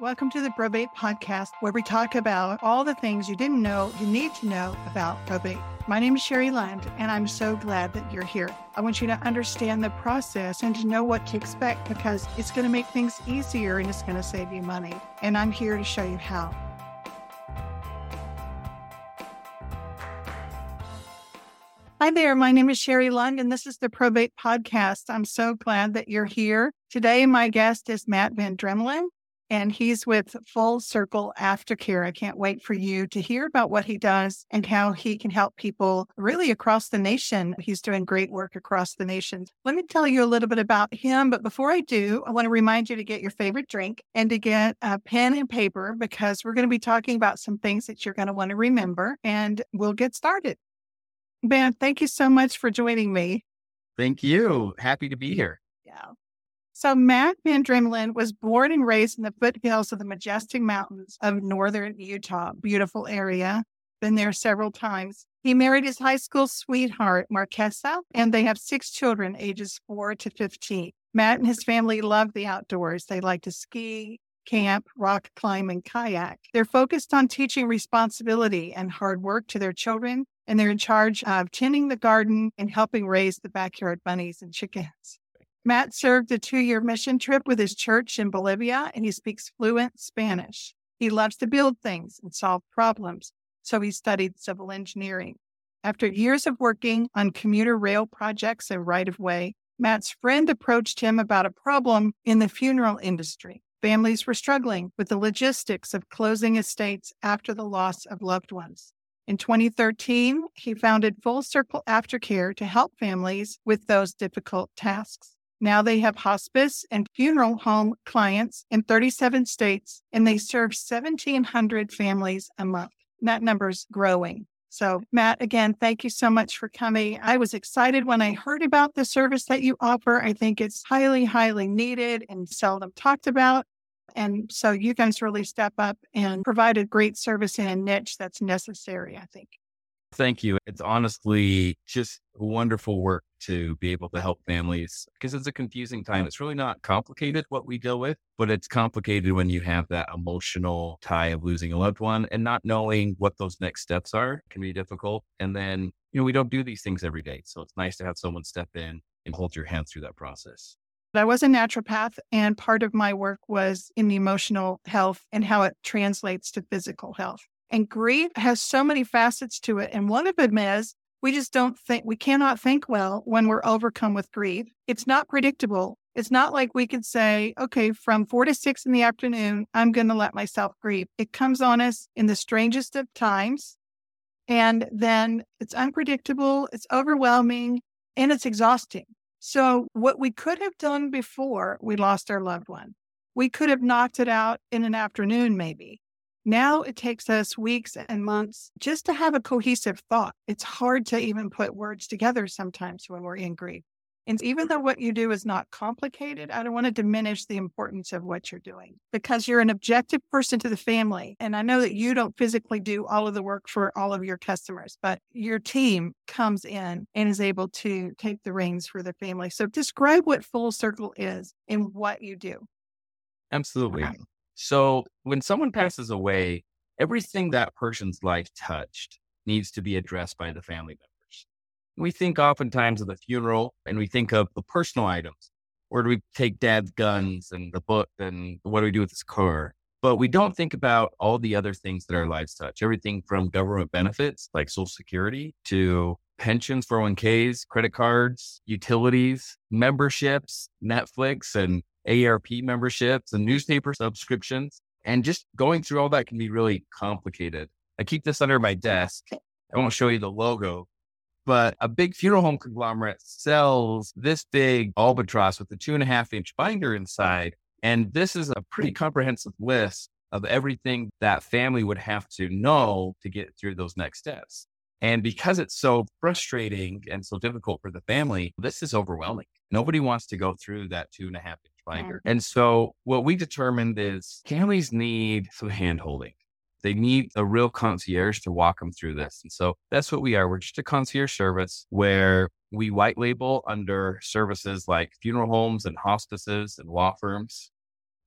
Welcome to the Probate Podcast, where we talk about all the things you didn't know you need to know about probate. My name is Sherry Lund, and I'm so glad that you're here. I want you to understand the process and to know what to expect because it's going to make things easier and it's going to save you money. And I'm here to show you how. Hi there, my name is Sherry Lund, and this is the Probate Podcast. I'm so glad that you're here. Today, my guest is Matt Van Drimmelen and he's with Full Circle Aftercare. I can't wait for you to hear about what he does and how he can help people really across the nation. He's doing great work across the nation. Let me tell you a little bit about him. But before I do, I want to remind you to get your favorite drink and to get a pen and paper because we're going to be talking about some things that you're going to want to remember and we'll get started. Ben, thank you so much for joining me. Thank you. Happy to be here. Yeah. So Matt Van Drimmelen was born and raised in the foothills of the majestic mountains of northern Utah. Beautiful area. Been there several times. He married his high school sweetheart, Marquessa, and they have six children, ages four to 15. Matt and his family love the outdoors. They like to ski, camp, rock climb, and kayak. They're focused on teaching responsibility and hard work to their children, and they're in charge of tending the garden and helping raise the backyard bunnies and chickens. Matt served a two year mission trip with his church in Bolivia and he speaks fluent Spanish. He loves to build things and solve problems, so he studied civil engineering. After years of working on commuter rail projects and right of way, Matt's friend approached him about a problem in the funeral industry. Families were struggling with the logistics of closing estates after the loss of loved ones. In 2013, he founded Full Circle Aftercare to help families with those difficult tasks. Now they have hospice and funeral home clients in 37 states, and they serve 1,700 families a month. That number's growing. So, Matt, again, thank you so much for coming. I was excited when I heard about the service that you offer. I think it's highly, highly needed and seldom talked about. And so you guys really step up and provide a great service in a niche that's necessary, I think. Thank you. It's honestly just wonderful work to be able to help families because it's a confusing time. It's really not complicated what we deal with, but it's complicated when you have that emotional tie of losing a loved one and not knowing what those next steps are can be difficult. And then, you know, we don't do these things every day. So it's nice to have someone step in and hold your hand through that process. I was a naturopath, and part of my work was in the emotional health and how it translates to physical health. And grief has so many facets to it. And one of them is we just don't think, we cannot think well when we're overcome with grief. It's not predictable. It's not like we could say, okay, from four to six in the afternoon, I'm going to let myself grieve. It comes on us in the strangest of times. And then it's unpredictable, it's overwhelming, and it's exhausting. So, what we could have done before we lost our loved one, we could have knocked it out in an afternoon, maybe. Now it takes us weeks and months just to have a cohesive thought. It's hard to even put words together sometimes when we're in grief. And even mm. though what you do is not complicated, I don't want to diminish the importance of what you're doing because you're an objective person to the family. And I know that you don't physically do all of the work for all of your customers, but your team comes in and is able to take the reins for the family. So describe what Full Circle is and what you do. Absolutely. So when someone passes away, everything that person's life touched needs to be addressed by the family members. We think oftentimes of the funeral and we think of the personal items. Where do we take dad's guns and the book and what do we do with his car? But we don't think about all the other things that our lives touch. Everything from government benefits like Social Security to pensions, 401ks, credit cards, utilities, memberships, Netflix, and AARP memberships and newspaper subscriptions. And just going through all that can be really complicated. I keep this under my desk. I won't show you the logo, but a big funeral home conglomerate sells this big albatross with a two and a half inch binder inside. And this is a pretty comprehensive list of everything that family would have to know to get through those next steps. And because it's so frustrating and so difficult for the family, this is overwhelming. Nobody wants to go through that two and a half inch And so what we determined is families need some hand holding. They need a real concierge to walk them through this. And so that's what we are. We're just a concierge service where we white label under services like funeral homes and hospices and law firms.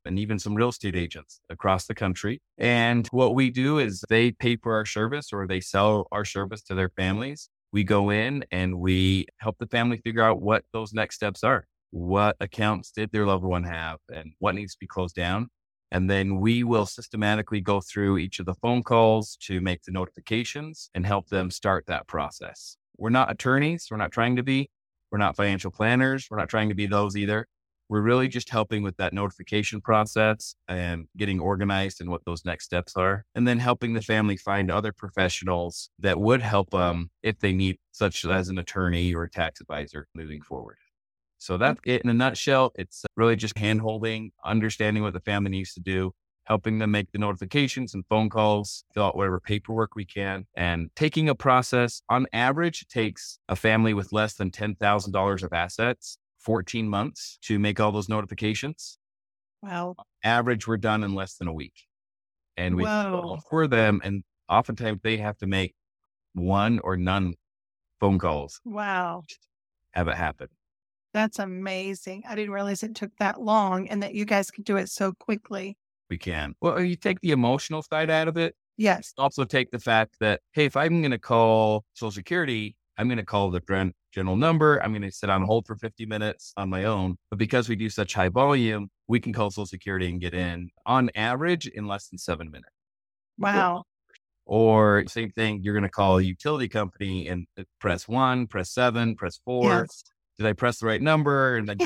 and even some real estate agents across the country. And what we do is they pay for our service or they sell our service to their families. We go in and we help the family figure out what those next steps are. What accounts did their loved one have and what needs to be closed down? And then we will systematically go through each of the phone calls to make the notifications and help them start that process. We're not attorneys. We're not trying to be. We're not financial planners. We're not trying to be those either. We're really just helping with that notification process and getting organized and what those next steps are. And then helping the family find other professionals that would help them if they need, such as an attorney or a tax advisor moving forward. So mm. that's it in a nutshell. It's uh, really just hand holding, understanding what the family needs to do, helping them make the notifications and phone calls, fill out whatever paperwork we can, and taking a process on average takes a family with less than $10,000 of assets 14 months to make all those notifications. Wow. Average, we're done in less than a week. And we for them. And oftentimes they have to make one or none phone calls. Wow. Have it happen. That's amazing. I didn't realize it took that long and that you guys could do it so quickly. We can. Well, you take the emotional side out of it. Yes. Also take the fact that, hey, if I'm going to call Social Security, I'm going to call the general number. I'm going to sit on hold for 50 minutes on my own. But because we do such high volume, we can call Social Security and get in on average in less than seven minutes. Wow. Or same thing, you're going to call a utility company and uh, press one, press seven, press four. Yes did I press the right number? And then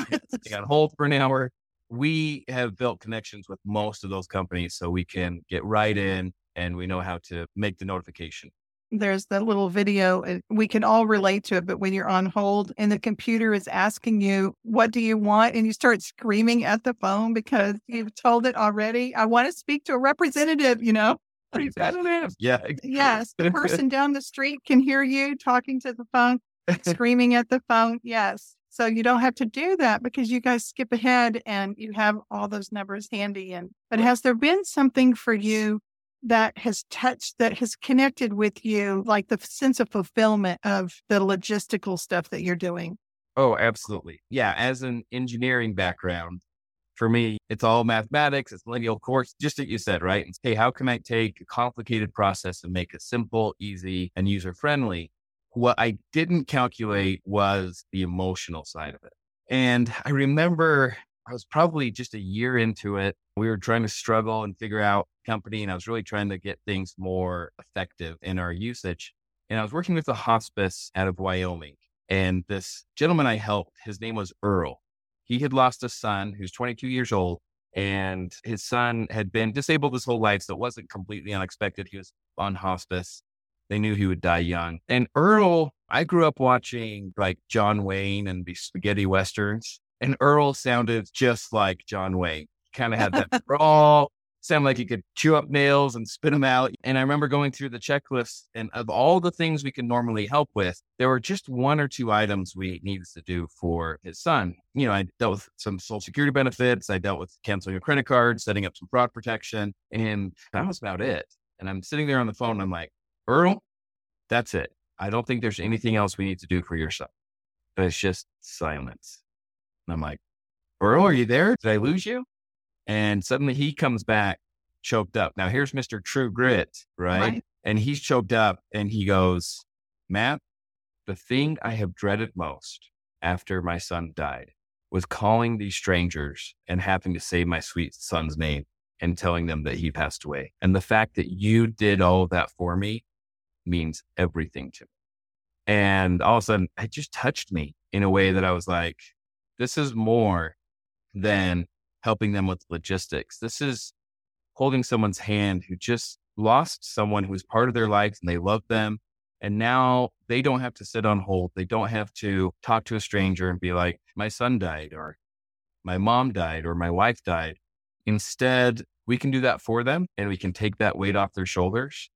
stay on hold for an hour. We have built connections with most of those companies so we can get right in and we know how to make the notification. There's that little video. We can all relate to it, but when you're on hold and the computer is asking you, What do you want? And you start screaming at the phone because you've told it already. I want to speak to a representative, you know? Representative. Yeah. Yes. The person down the street can hear you talking to the phone screaming at the phone. Yes. So you don't have to do that because you guys skip ahead and you have all those numbers handy. And but has there been something for you that has touched, that has connected with you, like the sense of fulfillment of the logistical stuff that you're doing? Oh, absolutely. Yeah. As an engineering background, for me, it's all mathematics, it's lineal course, just what you said, right? And hey, how can I take a complicated process and make it simple, easy, and user friendly? What I didn't calculate was the emotional side of it. And I remember I was probably just a year into it. We were trying to struggle and figure out company, and I was really trying to get things more effective in our usage. And I was working with a hospice out of Wyoming. And this gentleman I helped, his name was Earl. He had lost a son who's 22 years old, and his son had been disabled his whole life. So it wasn't completely unexpected. He was on hospice. They knew he would die young. And Earl, I grew up watching like John Wayne and the spaghetti westerns, and Earl sounded just like John Wayne. Kind of had that raw, sound like he could chew up nails and spit them out. And I remember going through the checklist, and of all the things we can normally help with, there were just one or two items we needed to do for his son. You know, I dealt with some social security benefits, I dealt with canceling a credit card, setting up some fraud protection, and that was about it. And I'm sitting there on the phone, and I'm like, Earl, that's it. I don't think there's anything else we need to do for your son. But it's just silence. And I'm like, Earl, are you there? Did I lose you? And suddenly he comes back choked up. Now here's Mr. True Grit, right? right? And he's choked up and he goes, Matt, the thing I have dreaded most after my son died was calling these strangers and having to say my sweet son's name and telling them that he passed away. And the fact that you did all of that for me means everything to me. And all of a sudden, it just touched me in a way that I was like, this is more than helping them with logistics. This is holding someone's hand who just lost someone who was part of their life and they love them. And now they don't have to sit on hold. They don't have to talk to a stranger and be like, my son died or my mom died or my wife died. Instead, we can do that for them and we can take that weight off their shoulders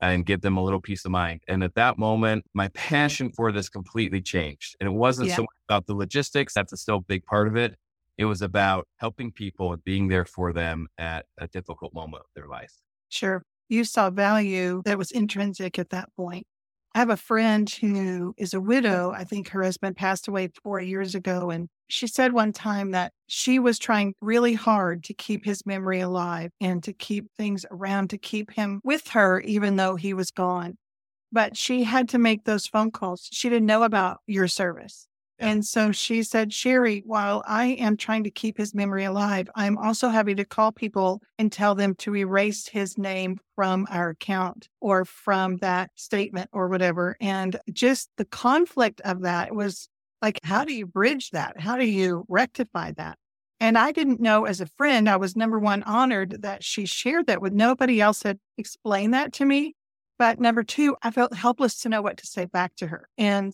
and give them a little peace of mind. And at that moment, my passion for this completely changed. And it wasn't yeah. so much about the logistics, that's a still a big part of it. It was about helping people and being there for them at a difficult moment of their life. Sure. You saw value that was intrinsic at that point. I have a friend who is a widow. I think her husband passed away four years ago, and She said one time that she was trying really hard to keep his memory alive and to keep things around to keep him with her, even though he was gone. But she had to make those phone calls. She didn't know about your service. And so she said, Sherry, while I am trying to keep his memory alive, I'm also having to call people and tell them to erase his name from our account or from that statement or whatever. And just the conflict of that was like, how do you bridge that? How do you rectify that? And I didn't know as a friend, I was number one honored that she shared that with nobody else had explained that to me. But number two, I felt helpless to know what to say back to her. And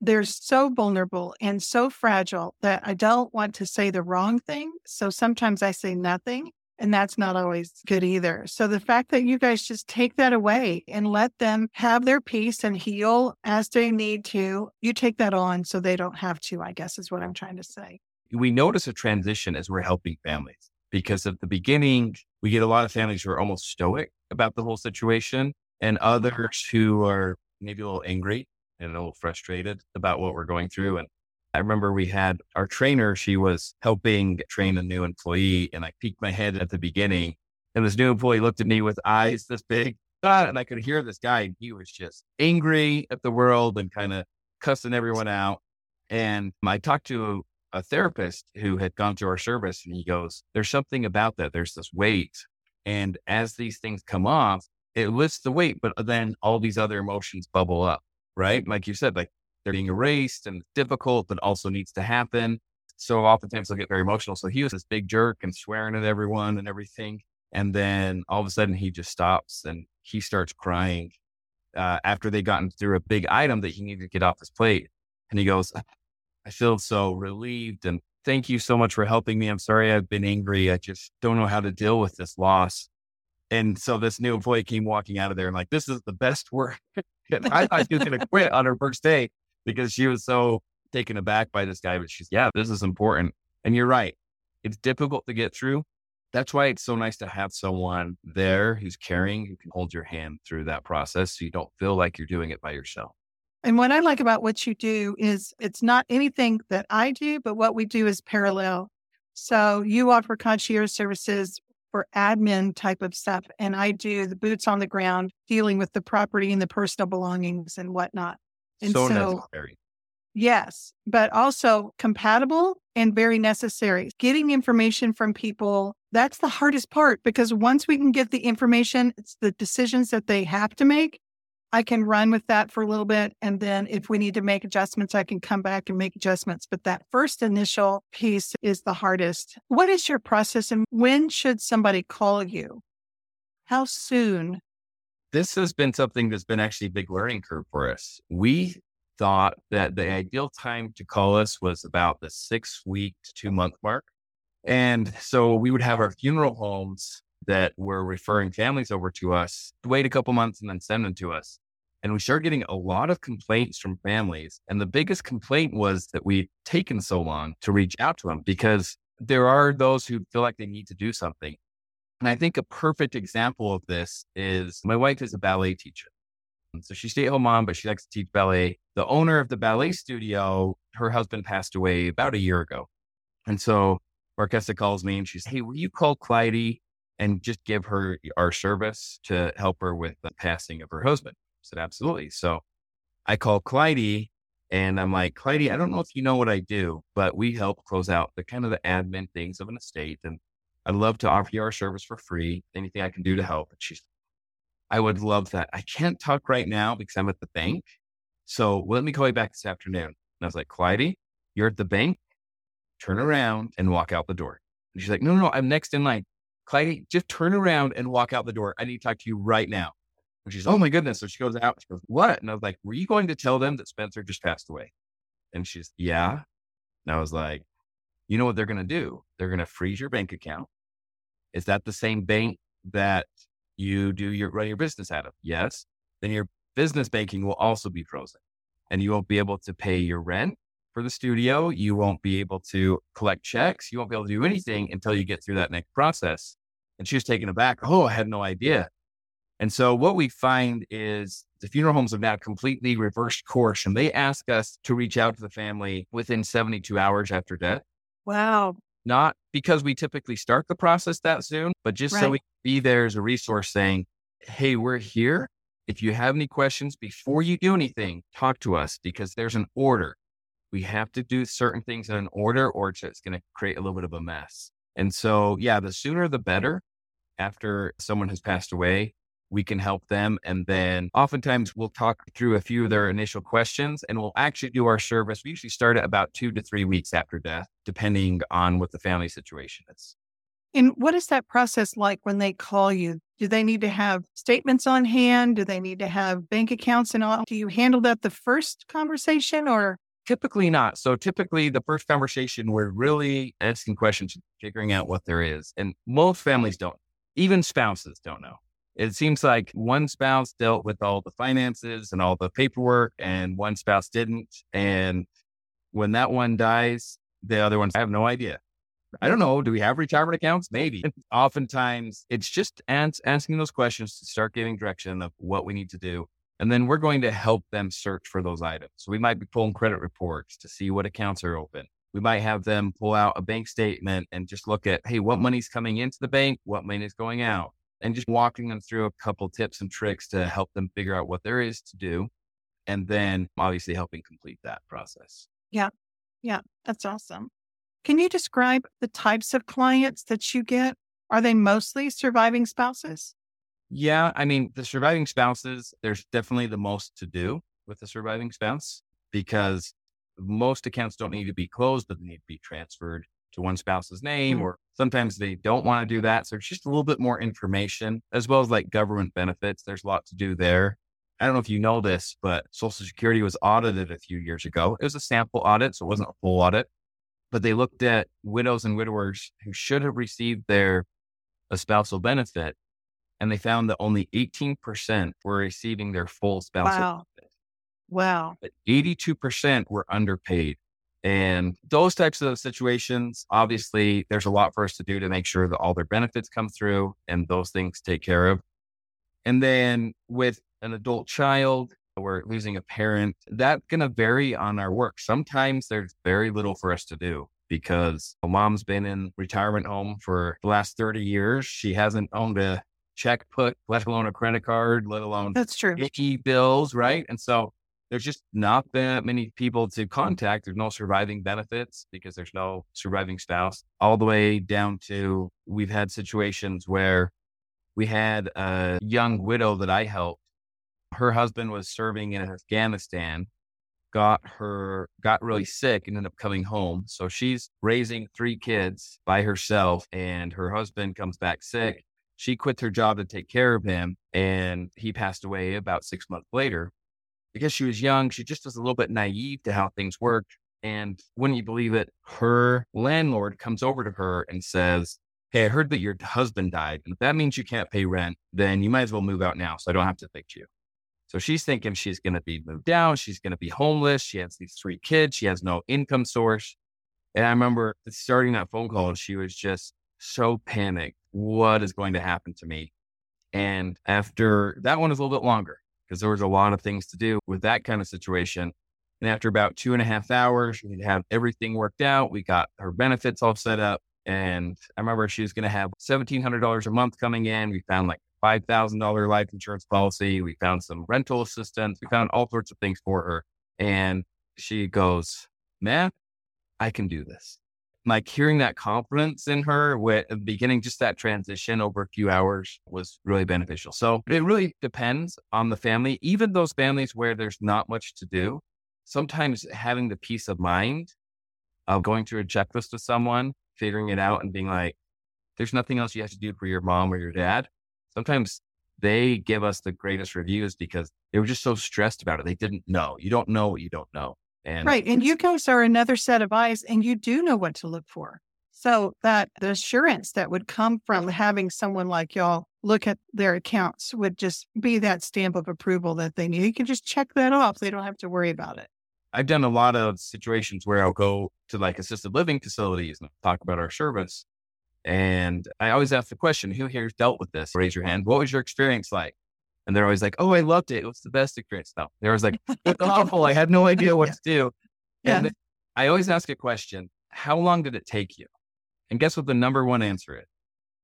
they're so vulnerable and so fragile that I don't want to say the wrong thing. So sometimes I say nothing, and that's not always good either. So the fact that you guys just take that away and let them have their peace and heal as they need to, you take that on so they don't have to, I guess is what I'm trying to say. We notice a transition as we're helping families because at the beginning, we get a lot of families who are almost stoic about the whole situation and mm-hmm. others who are maybe a little angry and a little frustrated about what we're going through. And I remember we had our trainer, she was helping train a new employee, and I peeked my head at the beginning. And this new employee looked at me with eyes this big, and I could hear this guy. and He was just angry at the world and kind of cussing everyone out. And I talked to a therapist who had gone to our service, and he goes, There's something about that. There's this weight. And as these things come off, it lifts the weight, but then all these other emotions bubble up right? Like you said, like they're being erased and difficult, but also needs to happen. So oftentimes they'll get very emotional. So he was this big jerk and swearing at everyone and everything. And then all of a sudden he just stops and he starts crying uh, after they gotten through a big item that he needed to get off his plate. And he goes, I feel so relieved and thank you so much for helping me. I'm sorry I've been angry. I just don't know how to deal with this loss. And so this new employee came walking out of there and like, this is the best work I thought she was going to quit on her first day because she was so taken aback by this guy. But she's, yeah, this is important. And you're right. It's difficult to get through. That's why it's so nice to have someone there who's caring, who can hold your hand through that process so you don't feel like you're doing it by yourself. And what I like about what you do is it's not anything that I do, but what we do is parallel. So you offer concierge services for admin type of stuff. And I do the boots on the ground, dealing with the property and the personal belongings and whatnot. And so, so necessary. Yes, but also compatible and very necessary. Getting information from people, that's the hardest part because once we can get the information, it's the decisions that they have to make. I can run with that for a little bit. And then if we need to make adjustments, I can come back and make adjustments. But that first initial piece is the hardest. What is your process and when should somebody call you? How soon? This has been something that's been actually a big learning curve for us. We thought that the ideal time to call us was about the six week to two month mark. And so we would have our funeral homes that were referring families over to us, wait a couple months and then send them to us. And we started getting a lot of complaints from families. And the biggest complaint was that we'd taken so long to reach out to them because there are those who feel like they need to do something. And I think a perfect example of this is my wife is a ballet teacher. So she's stay at home mom, but she likes to teach ballet. The owner of the ballet studio, her husband passed away about a year ago. And so Marquessa calls me and she's, Hey, will you call Clyde and just give her our service to help her with the passing of her husband? I said, absolutely. So I call Clyde and I'm like, Clyde, I don't know if you know what I do, but we help close out the kind of the admin things of an estate. And I'd love to offer you our service for free. Anything I can do to help. And she's, I would love that. I can't talk right now because I'm at the bank. So let me call you back this afternoon. And I was like, Clyde, you're at the bank. Turn around and walk out the door. And she's like, no, no, no, I'm next in line. Clyde, just turn around and walk out the door. I need to talk to you right now. And she's, oh my goodness. So she goes out. She goes, what? And I was like, were you going to tell them that Spencer just passed away? And she's, yeah. And I was like, you know what they're going to do? They're going to freeze your bank account. Is that the same bank that you do your run your business out of? Yes. Then your business banking will also be frozen and you won't be able to pay your rent for the studio. You won't be able to collect checks. You won't be able to do anything until you get through that next process. And she was taken aback. Oh, I had no idea. And so what we find is the funeral homes have now completely reversed course and they ask us to reach out to the family within 72 hours after death. Wow. Not because we typically start the process that soon, but just right. so we can be there as a resource saying, Hey, we're here. If you have any questions before you do anything, talk to us because there's an order. We have to do certain things in an order or it's just going to create a little bit of a mess. And so, yeah, the sooner the better after someone has passed away we can help them. And then oftentimes we'll talk through a few of their initial questions and we'll actually do our service. We usually start at about two to three weeks after death, depending on what the family situation is. And what is that process like when they call you? Do they need to have statements on hand? Do they need to have bank accounts and all? Do you handle that the first conversation or? Typically not. So typically the first conversation, we're really asking questions, figuring out what there is. And most families don't, even spouses don't know it seems like one spouse dealt with all the finances and all the paperwork and one spouse didn't. And when that one dies, the other ones, I have no idea. I don't know. Do we have retirement accounts? Maybe. Oftentimes, it's just ans- asking those questions to start getting direction of what we need to do. And then we're going to help them search for those items. So we might be pulling credit reports to see what accounts are open. We might have them pull out a bank statement and just look at, hey, what money's coming into the bank? What money is going out? And just walking them through a couple tips and tricks to help them figure out what there is to do. And then obviously helping complete that process. Yeah. Yeah. That's awesome. Can you describe the types of clients that you get? Are they mostly surviving spouses? Yeah. I mean, the surviving spouses, there's definitely the most to do with the surviving spouse because most accounts don't need to be closed, but they need to be transferred to one spouse's name, mm-hmm. or sometimes they don't want to do that. So it's just a little bit more information, as well as like government benefits. There's a lot to do there. I don't know if you know this, but Social Security was audited a few years ago. It was a sample audit, so it wasn't a full audit, but they looked at widows and widowers who should have received their spousal benefit, and they found that only 18% were receiving their full spousal wow. benefit. Wow. But 82% were underpaid. And those types of situations, obviously, there's a lot for us to do to make sure that all their benefits come through and those things take care of. And then with an adult child, we're losing a parent, that's going to vary on our work. Sometimes there's very little for us to do because mom's been in retirement home for the last 30 years. She hasn't owned a check put, let alone a credit card, let alone that's true. icky bills, right? And so there's just not that many people to contact. There's no surviving benefits because there's no surviving spouse, all the way down to we've had situations where we had a young widow that I helped. Her husband was serving in Afghanistan, got her, got really sick and ended up coming home. So she's raising three kids by herself and her husband comes back sick. She quit her job to take care of him and he passed away about six months later because she was young, she just was a little bit naive to how things work. And wouldn't you believe it? Her landlord comes over to her and says, Hey, I heard that your husband died. And if that means you can't pay rent, then you might as well move out now. So I don't have to evict you. So she's thinking she's going to be moved out. She's going to be homeless. She has these three kids. She has no income source. And I remember starting that phone call, she was just so panicked. What is going to happen to me? And after that one was a little bit longer because there was a lot of things to do with that kind of situation. And after about two and a half hours, we had everything worked out. We got her benefits all set up. And I remember she was going to have $1,700 a month coming in. We found like $5,000 life insurance policy. We found some rental assistance. We found all sorts of things for her. And she goes, man, I can do this like hearing that confidence in her with uh, beginning just that transition over a few hours was really beneficial. So it really depends on the family, even those families where there's not much to do. Sometimes having the peace of mind of going through a checklist with someone, figuring it out and being like, there's nothing else you have to do for your mom or your dad. Sometimes they give us the greatest reviews because they were just so stressed about it. They didn't know. You don't know what you don't know. And right. And you guys are another set of eyes and you do know what to look for. So that the assurance that would come from having someone like y'all look at their accounts would just be that stamp of approval that they need. You can just check that off. They don't have to worry about it. I've done a lot of situations where I'll go to like assisted living facilities and talk about our service. And I always ask the question, who here's dealt with this? Raise your hand. What was your experience like? And they're always like, "Oh, I loved it. It was the best experience." No, they're always like, "It's awful. I had no idea what to do." Yeah. And I always ask a question: How long did it take you? And guess what the number one answer is?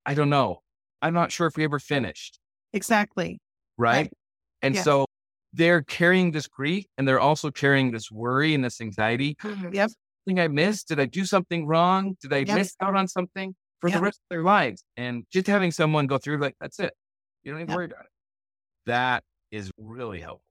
I don't know. I'm not sure if we ever finished. Exactly. Right. Right. And Yeah. so they're carrying this grief and they're also carrying this worry and this anxiety. Mm-hmm. Yep. Something I missed? Did I do something wrong? Did I Yep. miss out on something for Yep. the rest of their lives? And just having someone go through like, that's it. You don't even Yep. worry about it. That is really helpful.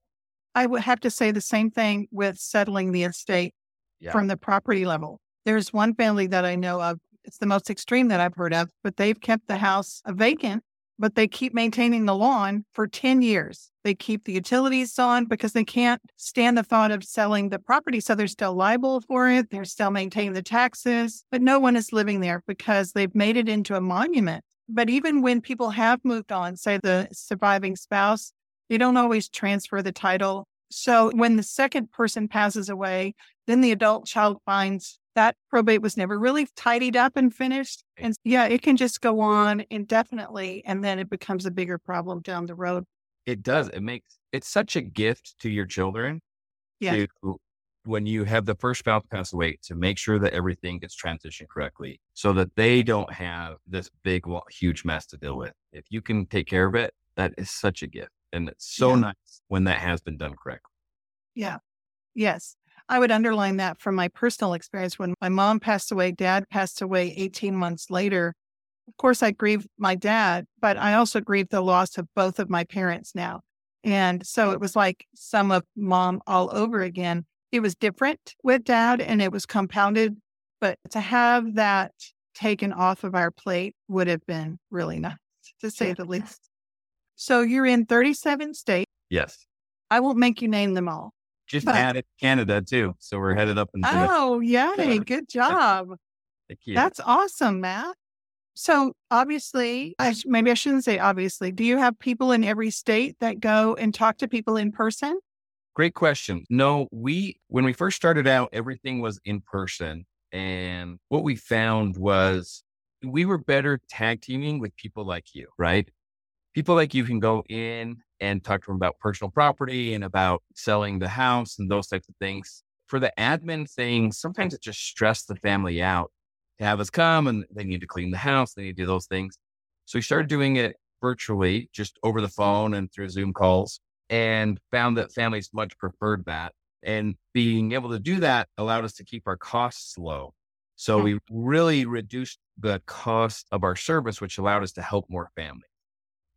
I would have to say the same thing with settling the estate Yeah. from the property level. There's one family that I know of. It's the most extreme that I've heard of, but they've kept the house uh, vacant, but they keep maintaining the lawn for 10 years. They keep the utilities on because they can't stand the thought of selling the property. So they're still liable for it. They're still maintaining the taxes, but no one is living there because they've made it into a monument. But even when people have moved on, say the surviving spouse, they don't always transfer the title. So when the second person passes away, then the adult child finds that probate was never really tidied up and finished. And yeah, it can just go on indefinitely. And then it becomes a bigger problem down the road. It does. It makes it's such a gift to your children. Yeah. To, when you have the first spouse pass away, to make sure that everything gets transitioned correctly, so that they don't have this big, huge mess to deal with. If you can take care of it, that is such a gift, and it's so Yeah. nice when that has been done correctly. Yeah. Yes. I would underline that from my personal experience. When my mom passed away, dad passed away 18 months later. Of course, I grieved my dad, but I also grieved the loss of both of my parents now. And so it was like some of mom all over again. It was different with dad and it was compounded, but to have that taken off of our plate would have been really nice, to say Sure. the least. So you're in 37 states. Yes, I won't make you name them all. just But- added Canada too, so we're headed up into. the- Oh, yay. Yeah. Good job. Thank you. That's awesome, Matt. So, obviously, I, sh- maybe I shouldn't say obviously. Do you have people in every state that go and talk to people in person? Great question. No, we, when we first started out, everything was in person. And what we found was we were better tag teaming with people like you, right? People like you can go in and talk to them about personal property and about selling the house and those types of things. For the admin thing, sometimes it just stressed the family out to have us come and they need to clean the house, they need to do those things. So we started doing it virtually, just over the phone and through Zoom calls and found that families much preferred that. And being able to do that allowed us to keep our costs low. So Hmm. we really reduced the cost of our service, which allowed us to help more families.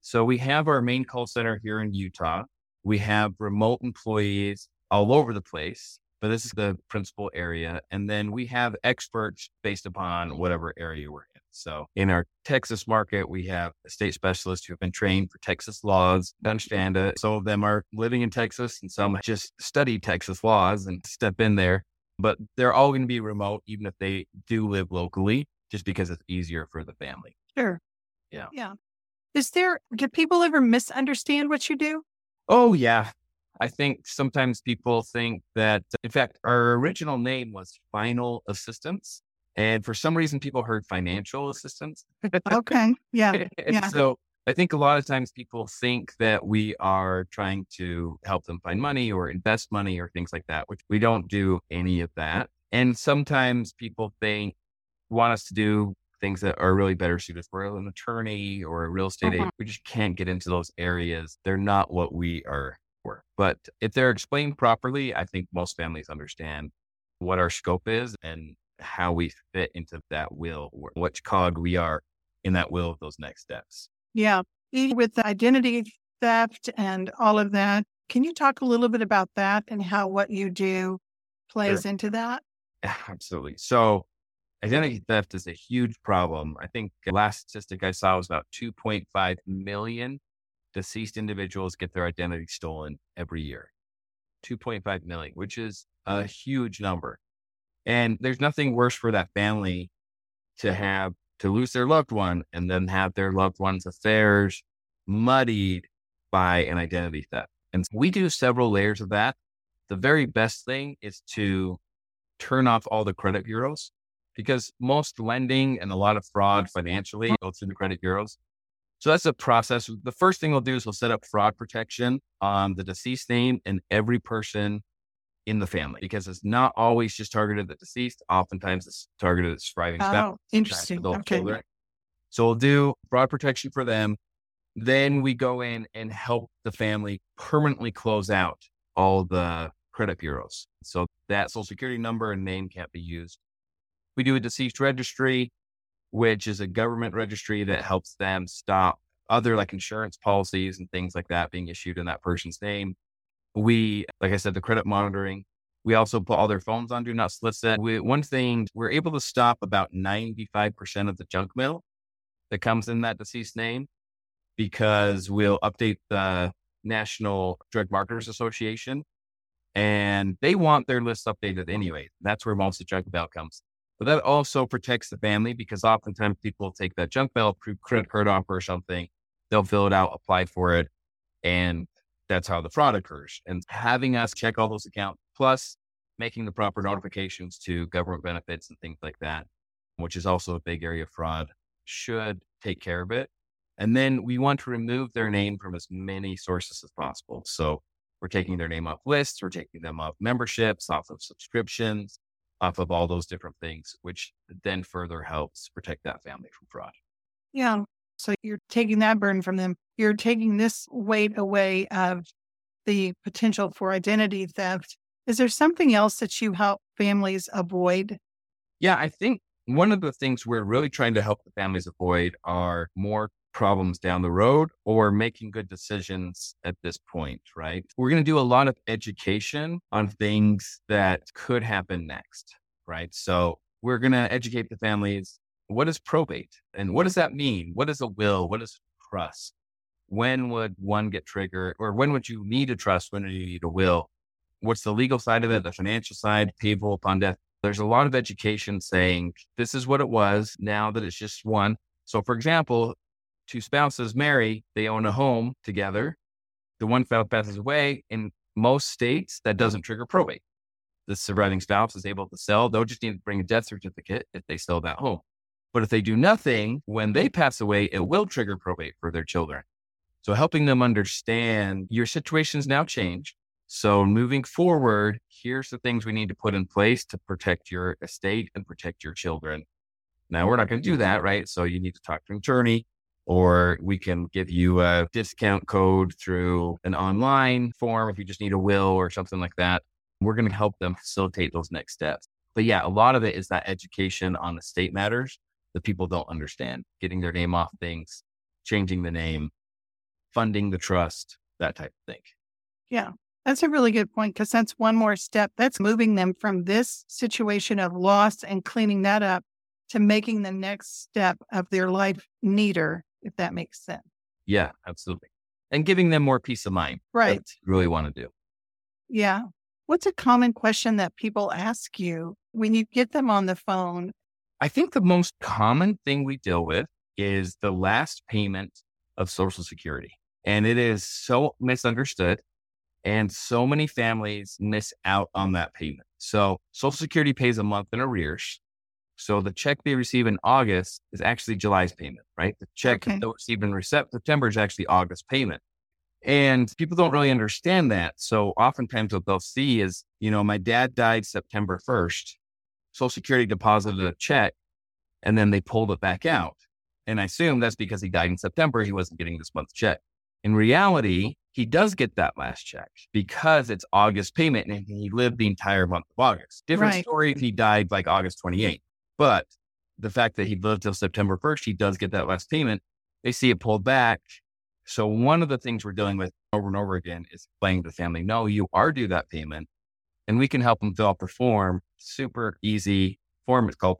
So we have our main call center here in Utah. We have remote employees all over the place, but this is the principal area. And then we have experts based upon whatever area we're in. So in our Texas market, we have state specialists who have been trained for Texas laws to understand it. Some of them are living in Texas and some just study Texas laws and step in there. But they're all going to be remote, even if they do live locally, just because it's easier for the family. Sure. Yeah. Yeah. Is there, do people ever misunderstand what you do? Oh, yeah. I think sometimes people think that, in fact, our original name was Final Assistance. And for some reason, people heard financial assistance. Okay. Yeah. Yeah. so I think a lot of times people think that we are trying to help them find money or invest money or things like that, which we don't do any of that. And sometimes people think, want us to do things that are really better suited for an attorney or a real estate Uh-huh. agent. We just can't get into those areas. They're not what we are for. But if they're explained properly, I think most families understand what our scope is and how we fit into that will, wh- which cog we are in that will of those next steps. Yeah. With the identity theft and all of that, can you talk a little bit about that and how what you do plays into that? Absolutely. So identity theft is a huge problem. I think the last statistic I saw was about 2.5 million deceased individuals get their identity stolen every year. 2.5 million, which is a huge number. And there's nothing worse for that family to have to lose their loved one and then have their loved one's affairs muddied by an identity theft. And we do several layers of that. The very best thing is to turn off all the credit bureaus because most lending and a lot of fraud financially goes through the credit bureaus. So that's the process. The first thing we'll do is we'll set up fraud protection on the deceased name and every person in the family because it's not always just targeted at the deceased. Oftentimes it's targeted at surviving Oh, spouse. interesting. Okay. children. So we'll do broad protection for them. Then we go in and help the family permanently close out all the credit bureaus. So that social security number and name can't be used. We do a deceased registry, which is a government registry that helps them stop other like insurance policies and things like that being issued in that person's name. We, like I said, the credit monitoring. We also put all their phones on do not solicit. We, one thing, we're able to stop about 95% of the junk mail that comes in that deceased name because we'll update the National Drug Marketers Association and they want their list updated anyway. That's where most of the junk mail comes. But that also protects the family because oftentimes people take that junk mail, credit card offer or something, they'll fill it out, apply for it, and that's how the fraud occurs. And having us check all those accounts, plus making the proper notifications to government benefits and things like that, which is also a big area of fraud, should take care of it. And then we want to remove their name from as many sources as possible. So we're taking their name off lists, we're taking them off memberships, off of subscriptions, off of all those different things, which then further helps protect that family from fraud. Yeah. So you're taking that burden from them. You're taking this weight away of the potential for identity theft. Is there something else that you help families avoid? Yeah, I think one of the things we're really trying to help the families avoid are more problems down the road or making good decisions at this point, right? We're going to do a lot of education on things that could happen next, right? So we're going to educate the families. What is probate? And what does that mean? What is a will? What is trust? When would one get triggered? Or when would you need a trust? When do you need a will? What's the legal side of it? The financial side, payable upon death. There's a lot of education saying this is what it was now that it's just one. So, for example, two spouses marry, they own a home together. The one spouse passes away. In most states, that doesn't trigger probate. The surviving spouse is able to sell. They'll just need to bring a death certificate if they sell that home. But if they do nothing, when they pass away, it will trigger probate for their children. So helping them understand your situation's now changed. So moving forward, here's the things we need to put in place to protect your estate and protect your children. Now we're not going to do that, right? So you need to talk to an attorney or we can give you a discount code through an online form if you just need a will or something like that. We're going to help them facilitate those next steps. But yeah, a lot of it is that education on estate matters that people don't understand, getting their name off things, changing the name, funding the trust, that type of thing. Yeah. That's a really good point because that's one more step. That's moving them from this situation of loss and cleaning that up to making the next step of their life neater, if that makes sense. Yeah, absolutely. And giving them more peace of mind. Right. Really want to do. Yeah. What's a common question that people ask you when you get them on the phone? I think the most common thing we deal with is the last payment of Social Security. And it is so misunderstood. And so many families miss out on that payment. So Social Security pays a month in arrears. So the check they receive in August is actually July's payment, right? The check Okay. that they receive in September is actually August payment. And people don't really understand that. So oftentimes what they'll see is, you know, my dad died September 1st. Social Security deposited a check and then they pulled it back out. And I assume that's because he died in September. He wasn't getting this month's check. In reality, he does get that last check because it's August payment and he lived the entire month of August. Different Right. story if he died like August 28th. But the fact that he lived till September 1st, he does get that last payment. They see it pulled back. So one of the things we're dealing with over and over again is explaining to the family, no, you are due that payment. And we can help them fill out the form. Super easy form. It's called,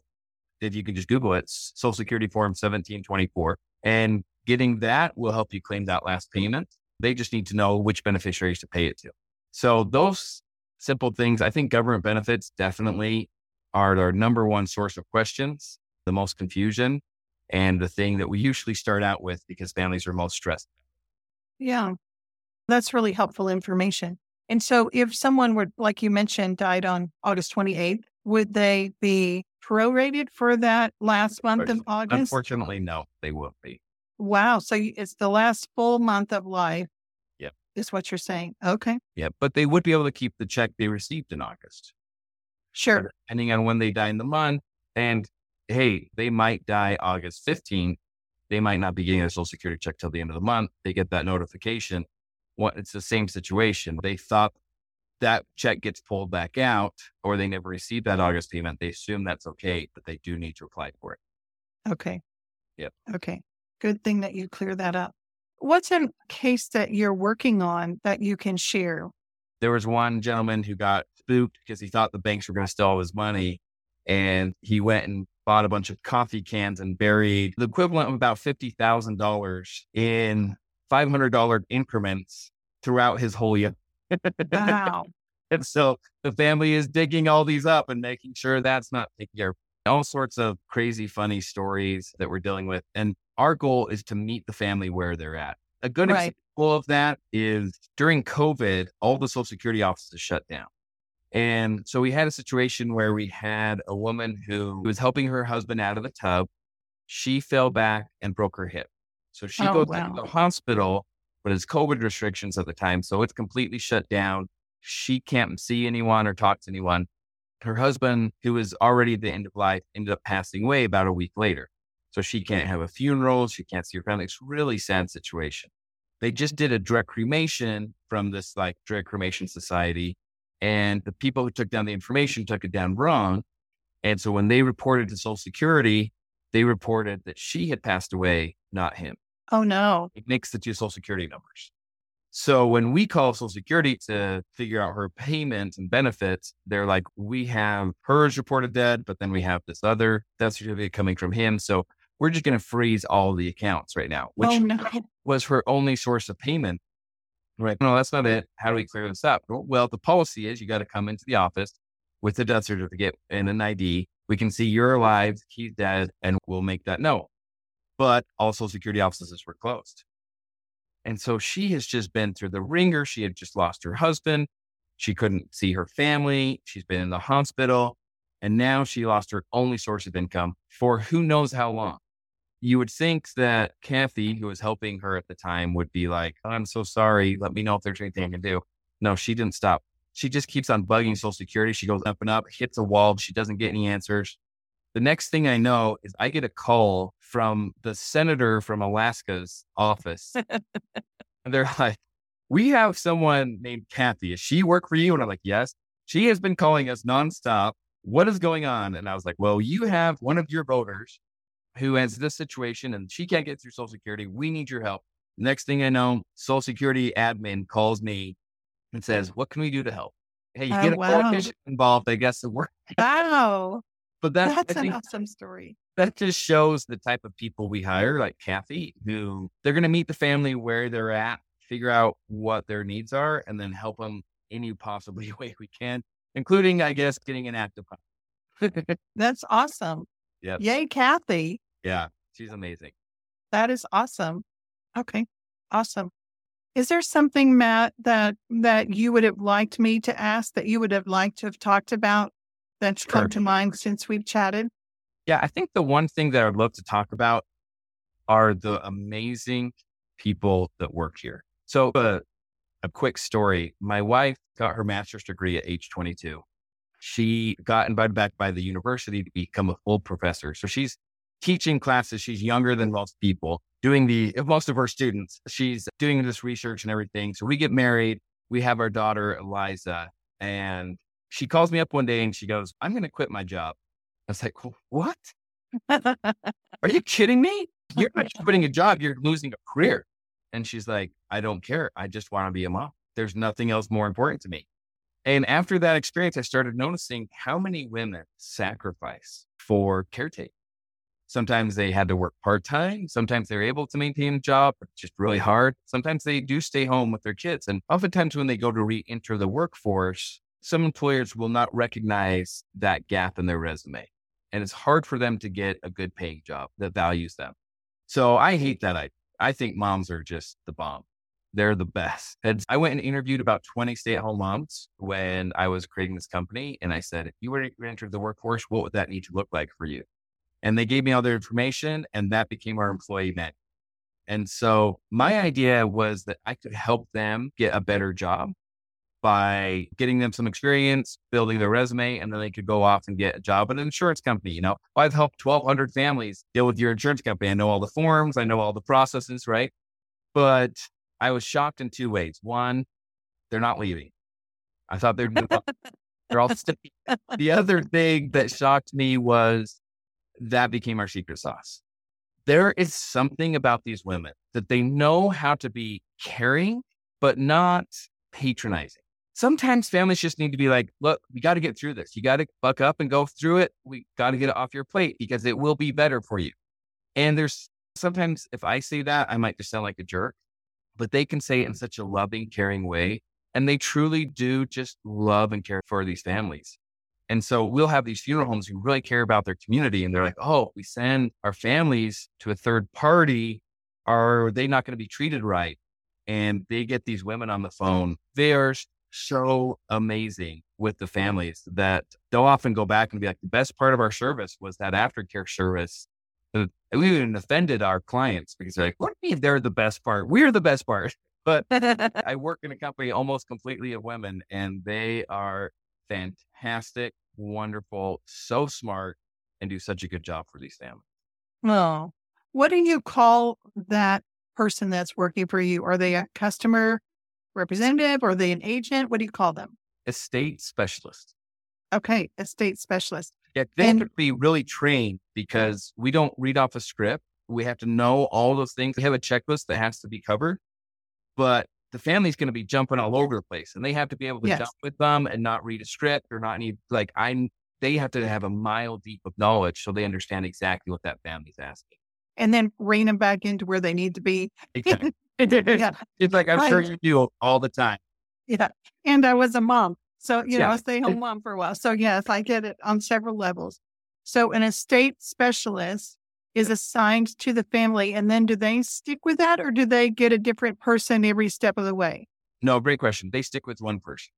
if you can just Google it, Social Security Form 1724. And getting that will help you claim that last payment. They just need to know which beneficiaries to pay it to. So those simple things, I think government benefits definitely are our number one source of questions, the most confusion, and the thing that we usually start out with because families are most stressed. Yeah. That's really helpful information. And so if someone were, like you mentioned, died on August 28th, would they be prorated for that last month of August? Unfortunately, no, they won't be. Wow. So it's the last full month of life. Yep. Is what you're saying. Okay. Yeah, but they would be able to keep the check they received in August, Sure. depending on when they die in the month. And hey, they might die August 15th. They might not be getting their social security check till the end of the month. They get that notification. What it's the same situation. They thought that check gets pulled back out, or they never received that August payment. They assume that's okay, but they do need to apply for it. Okay. Yep. Okay. Good thing that you clear that up. What's a case that you're working on that you can share? there was one gentleman who got spooked because he thought the banks were going to steal all his money. And he went and bought a bunch of coffee cans and buried the equivalent of about $50,000 in $500 increments throughout his whole year. Wow. and so the family is digging all these up and making sure that's not taken care of. All sorts of crazy, funny stories that we're dealing with. And our goal is to meet the family where they're at. A good Right. example of that is during COVID, all the social security offices shut down. And so we had a situation where we had a woman who was helping her husband out of the tub. She fell back and broke her hip. So she Oh, goes wow. to the hospital, but it's COVID restrictions at the time. So it's completely shut down. She can't see anyone or talk to anyone. Her husband, who was already at the end of life, ended up passing away about a week later. So she can't have a funeral. She can't see her family. It's a really sad situation. They just did a direct cremation from this like direct cremation society. And the people who took down the information took it down wrong. And so when they reported to Social Security, they reported that she had passed away, not him. Oh, no. It makes the two Social Security numbers. So when we call Social Security to figure out her payments and benefits, they're like, we have hers reported dead, but then we have this other death certificate coming from him. So we're just going to freeze all the accounts right now, oh, which oh, no. was her only source of payment. Right. No, that's not it. How do we clear this up? Well, the policy is you got to come into the office with a death certificate and an ID. We can see you're alive, he's dead, and we'll make that known. But all social security offices were closed. And so she has just been through the wringer. She had just lost her husband. She couldn't see her family. She's been in the hospital. And now she lost her only source of income for who knows how long you would think that Kathy, who was helping her at the time, would be like, I'm so sorry. Let me know if there's anything I can do. No, she didn't stop. She just keeps on bugging Social Security. She goes up and up, hits a wall. She doesn't get any answers. The next thing I know is I get a call from the senator from Alaska's office. and they're like, We have someone named Kathy. Does she work for you? And I'm like, Yes. She has been calling us nonstop. What is going on? And I was like, Well, you have one of your voters who has this situation and she can't get through Social Security. We need your help. Next thing I know, Social Security admin calls me and says, What can we do to help? Hey, you Oh, get a wow. politician involved, I guess it works. Wow. But that's, That's an awesome story. that just shows the type of people we hire, like Kathy, who they're going to meet the family where they're at, figure out what their needs are, and then help them any possibly way we can, including, I guess, getting an active. That's awesome. Yep. Yay, Kathy. yeah, she's amazing. That is awesome. Okay. Awesome. Is there something, Matt, that that you would have liked me to ask that you would have liked to have talked about that's come to mind since we've chatted? Yeah, I think the one thing that I'd love to talk about are the amazing people that work here. So, uh, a quick story my wife got her master's degree at age 22. She got invited back by the university to become a full professor. So, she's teaching classes. She's younger than most people, doing the most of her students. She's doing this research and everything. So, we get married. We have our daughter, Eliza, and she calls me up one day and she goes, I'm going to quit my job. I was like, what? Are you kidding me? You're not quitting a job, you're losing a career. And she's like, I don't care. I just want to be a mom. There's nothing else more important to me. And after that experience, I started noticing how many women sacrifice for caretaking. Sometimes they had to work part time. Sometimes they're able to maintain a job, just really hard. Sometimes they do stay home with their kids. And oftentimes, when they go to re enter the workforce, some employers will not recognize that gap in their resume. And it's hard for them to get a good paying job that values them. So I hate that. I, I think moms are just the bomb. They're the best. And I went and interviewed about 20 stay at home moms when I was creating this company. And I said, if you were to enter the workforce, what would that need to look like for you? And they gave me all their information and that became our employee manual. And so my idea was that I could help them get a better job by getting them some experience, building their resume, and then they could go off and get a job at an insurance company. You know, I've helped 1,200 families deal with your insurance company. I know all the forms, I know all the processes, right? But I was shocked in two ways. One, they're not leaving. I thought they're they're all. The other thing that shocked me was that became our secret sauce. There is something about these women that they know how to be caring, but not patronizing sometimes families just need to be like, look, we got to get through this. You got to buck up and go through it. We got to get it off your plate because it will be better for you. And there's sometimes if I say that, I might just sound like a jerk, but they can say it in mm-hmm. such a loving, caring way. And they truly do just love and care for these families. And so we'll have these funeral homes who really care about their community. And they're like, oh, we send our families to a third party. Are they not going to be treated right? And they get these women on the phone. They are so amazing with the families that they'll often go back and be like, the best part of our service was that aftercare service. And we even offended our clients because they're like, what do you mean they're the best part? We're the best part. But I work in a company almost completely of women and they are fantastic, wonderful, so smart, and do such a good job for these families. Oh, what do you call that person that's working for you? Are they a customer representative or are they an agent? What do you call them? Estate specialist. Okay, estate specialist. Yeah, they and, have to be really trained because we don't read off a script. We have to know all those things. We have a checklist that has to be covered, but the family's going to be jumping all over the place, and they have to be able to yes. jump with them and not read a script or not need like I. They have to have a mile deep of knowledge so they understand exactly what that family's asking, and then rein them back into where they need to be. Exactly yeah. It's like, I'm right. sure you do all the time. Yeah. And I was a mom. So, you yeah. know, a stay home mom for a while. So, yes, I get it on several levels. So, an estate specialist is assigned to the family. And then do they stick with that or do they get a different person every step of the way? No, great question. They stick with one person.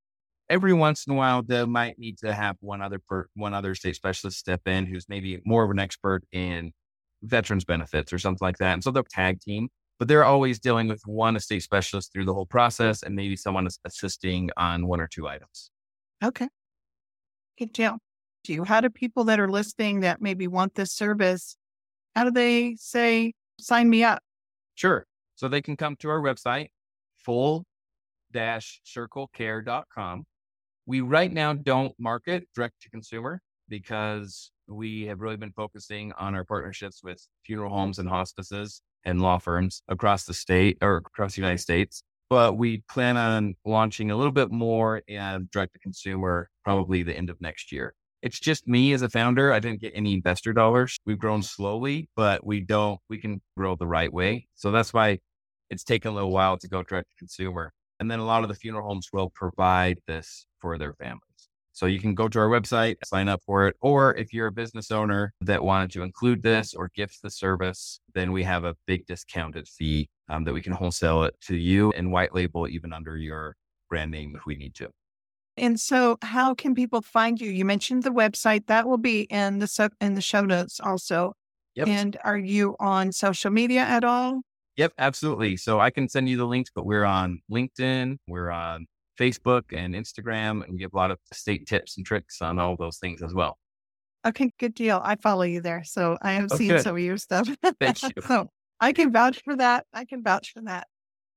Every once in a while, they might need to have one other per, one other state specialist step in who's maybe more of an expert in veterans benefits or something like that. And so they'll tag team but they're always dealing with one estate specialist through the whole process and maybe someone is assisting on one or two items. Okay. Good deal. Do you, how do people that are listening that maybe want this service, how do they say, sign me up? Sure. So they can come to our website, full circlecare.com. We right now don't market direct to consumer because we have really been focusing on our partnerships with funeral homes and hospices and law firms across the state or across the United States. But we plan on launching a little bit more and direct to consumer probably the end of next year. It's just me as a founder. I didn't get any investor dollars. We've grown slowly, but we don't, we can grow the right way. So that's why it's taken a little while to go direct to consumer. And then a lot of the funeral homes will provide this for their families. So you can go to our website, sign up for it. Or if you're a business owner that wanted to include this or gift the service, then we have a big discounted fee um, that we can wholesale it to you and white label even under your brand name if we need to. And so, how can people find you? You mentioned the website that will be in the so- in the show notes also. Yep. And are you on social media at all? Yep, absolutely. So I can send you the links, but we're on LinkedIn, we're on Facebook and Instagram and we give a lot of state tips and tricks on all those things as well. Okay, good deal. I follow you there. So I have oh, seen good. some of your stuff. Thank you. so I can vouch for that. I can vouch for that.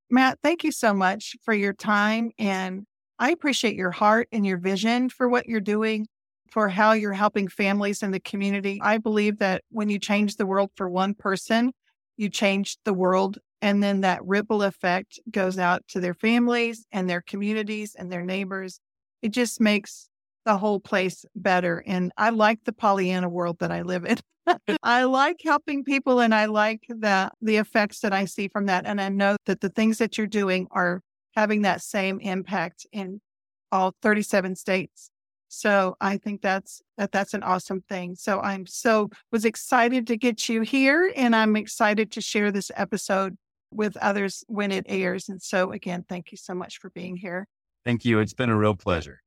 Matt, thank you so much for your time. And I appreciate your heart and your vision for what you're doing, for how you're helping families in the community. I believe that when you change the world for one person, you change the world and then that ripple effect goes out to their families and their communities and their neighbors. It just makes the whole place better. And I like the Pollyanna world that I live in. I like helping people and I like the the effects that I see from that. And I know that the things that you're doing are having that same impact in all 37 states. So I think that's that that's an awesome thing. So I'm so was excited to get you here and I'm excited to share this episode with others when it airs. And so again, thank you so much for being here. Thank you. It's been a real pleasure.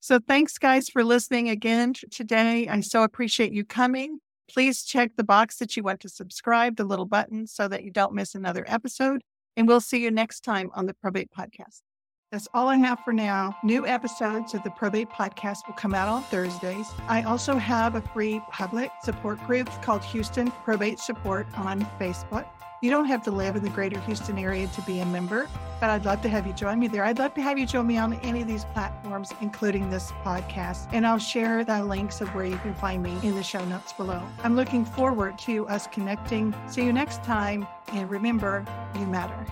So thanks guys for listening again today. I so appreciate you coming. Please check the box that you want to subscribe, the little button, so that you don't miss another episode. And we'll see you next time on the Probate Podcast. That's all I have for now. New episodes of the Probate Podcast will come out on Thursdays. I also have a free public support group called Houston Probate Support on Facebook. You don't have to live in the greater Houston area to be a member, but I'd love to have you join me there. I'd love to have you join me on any of these platforms, including this podcast. And I'll share the links of where you can find me in the show notes below. I'm looking forward to us connecting. See you next time. And remember, you matter.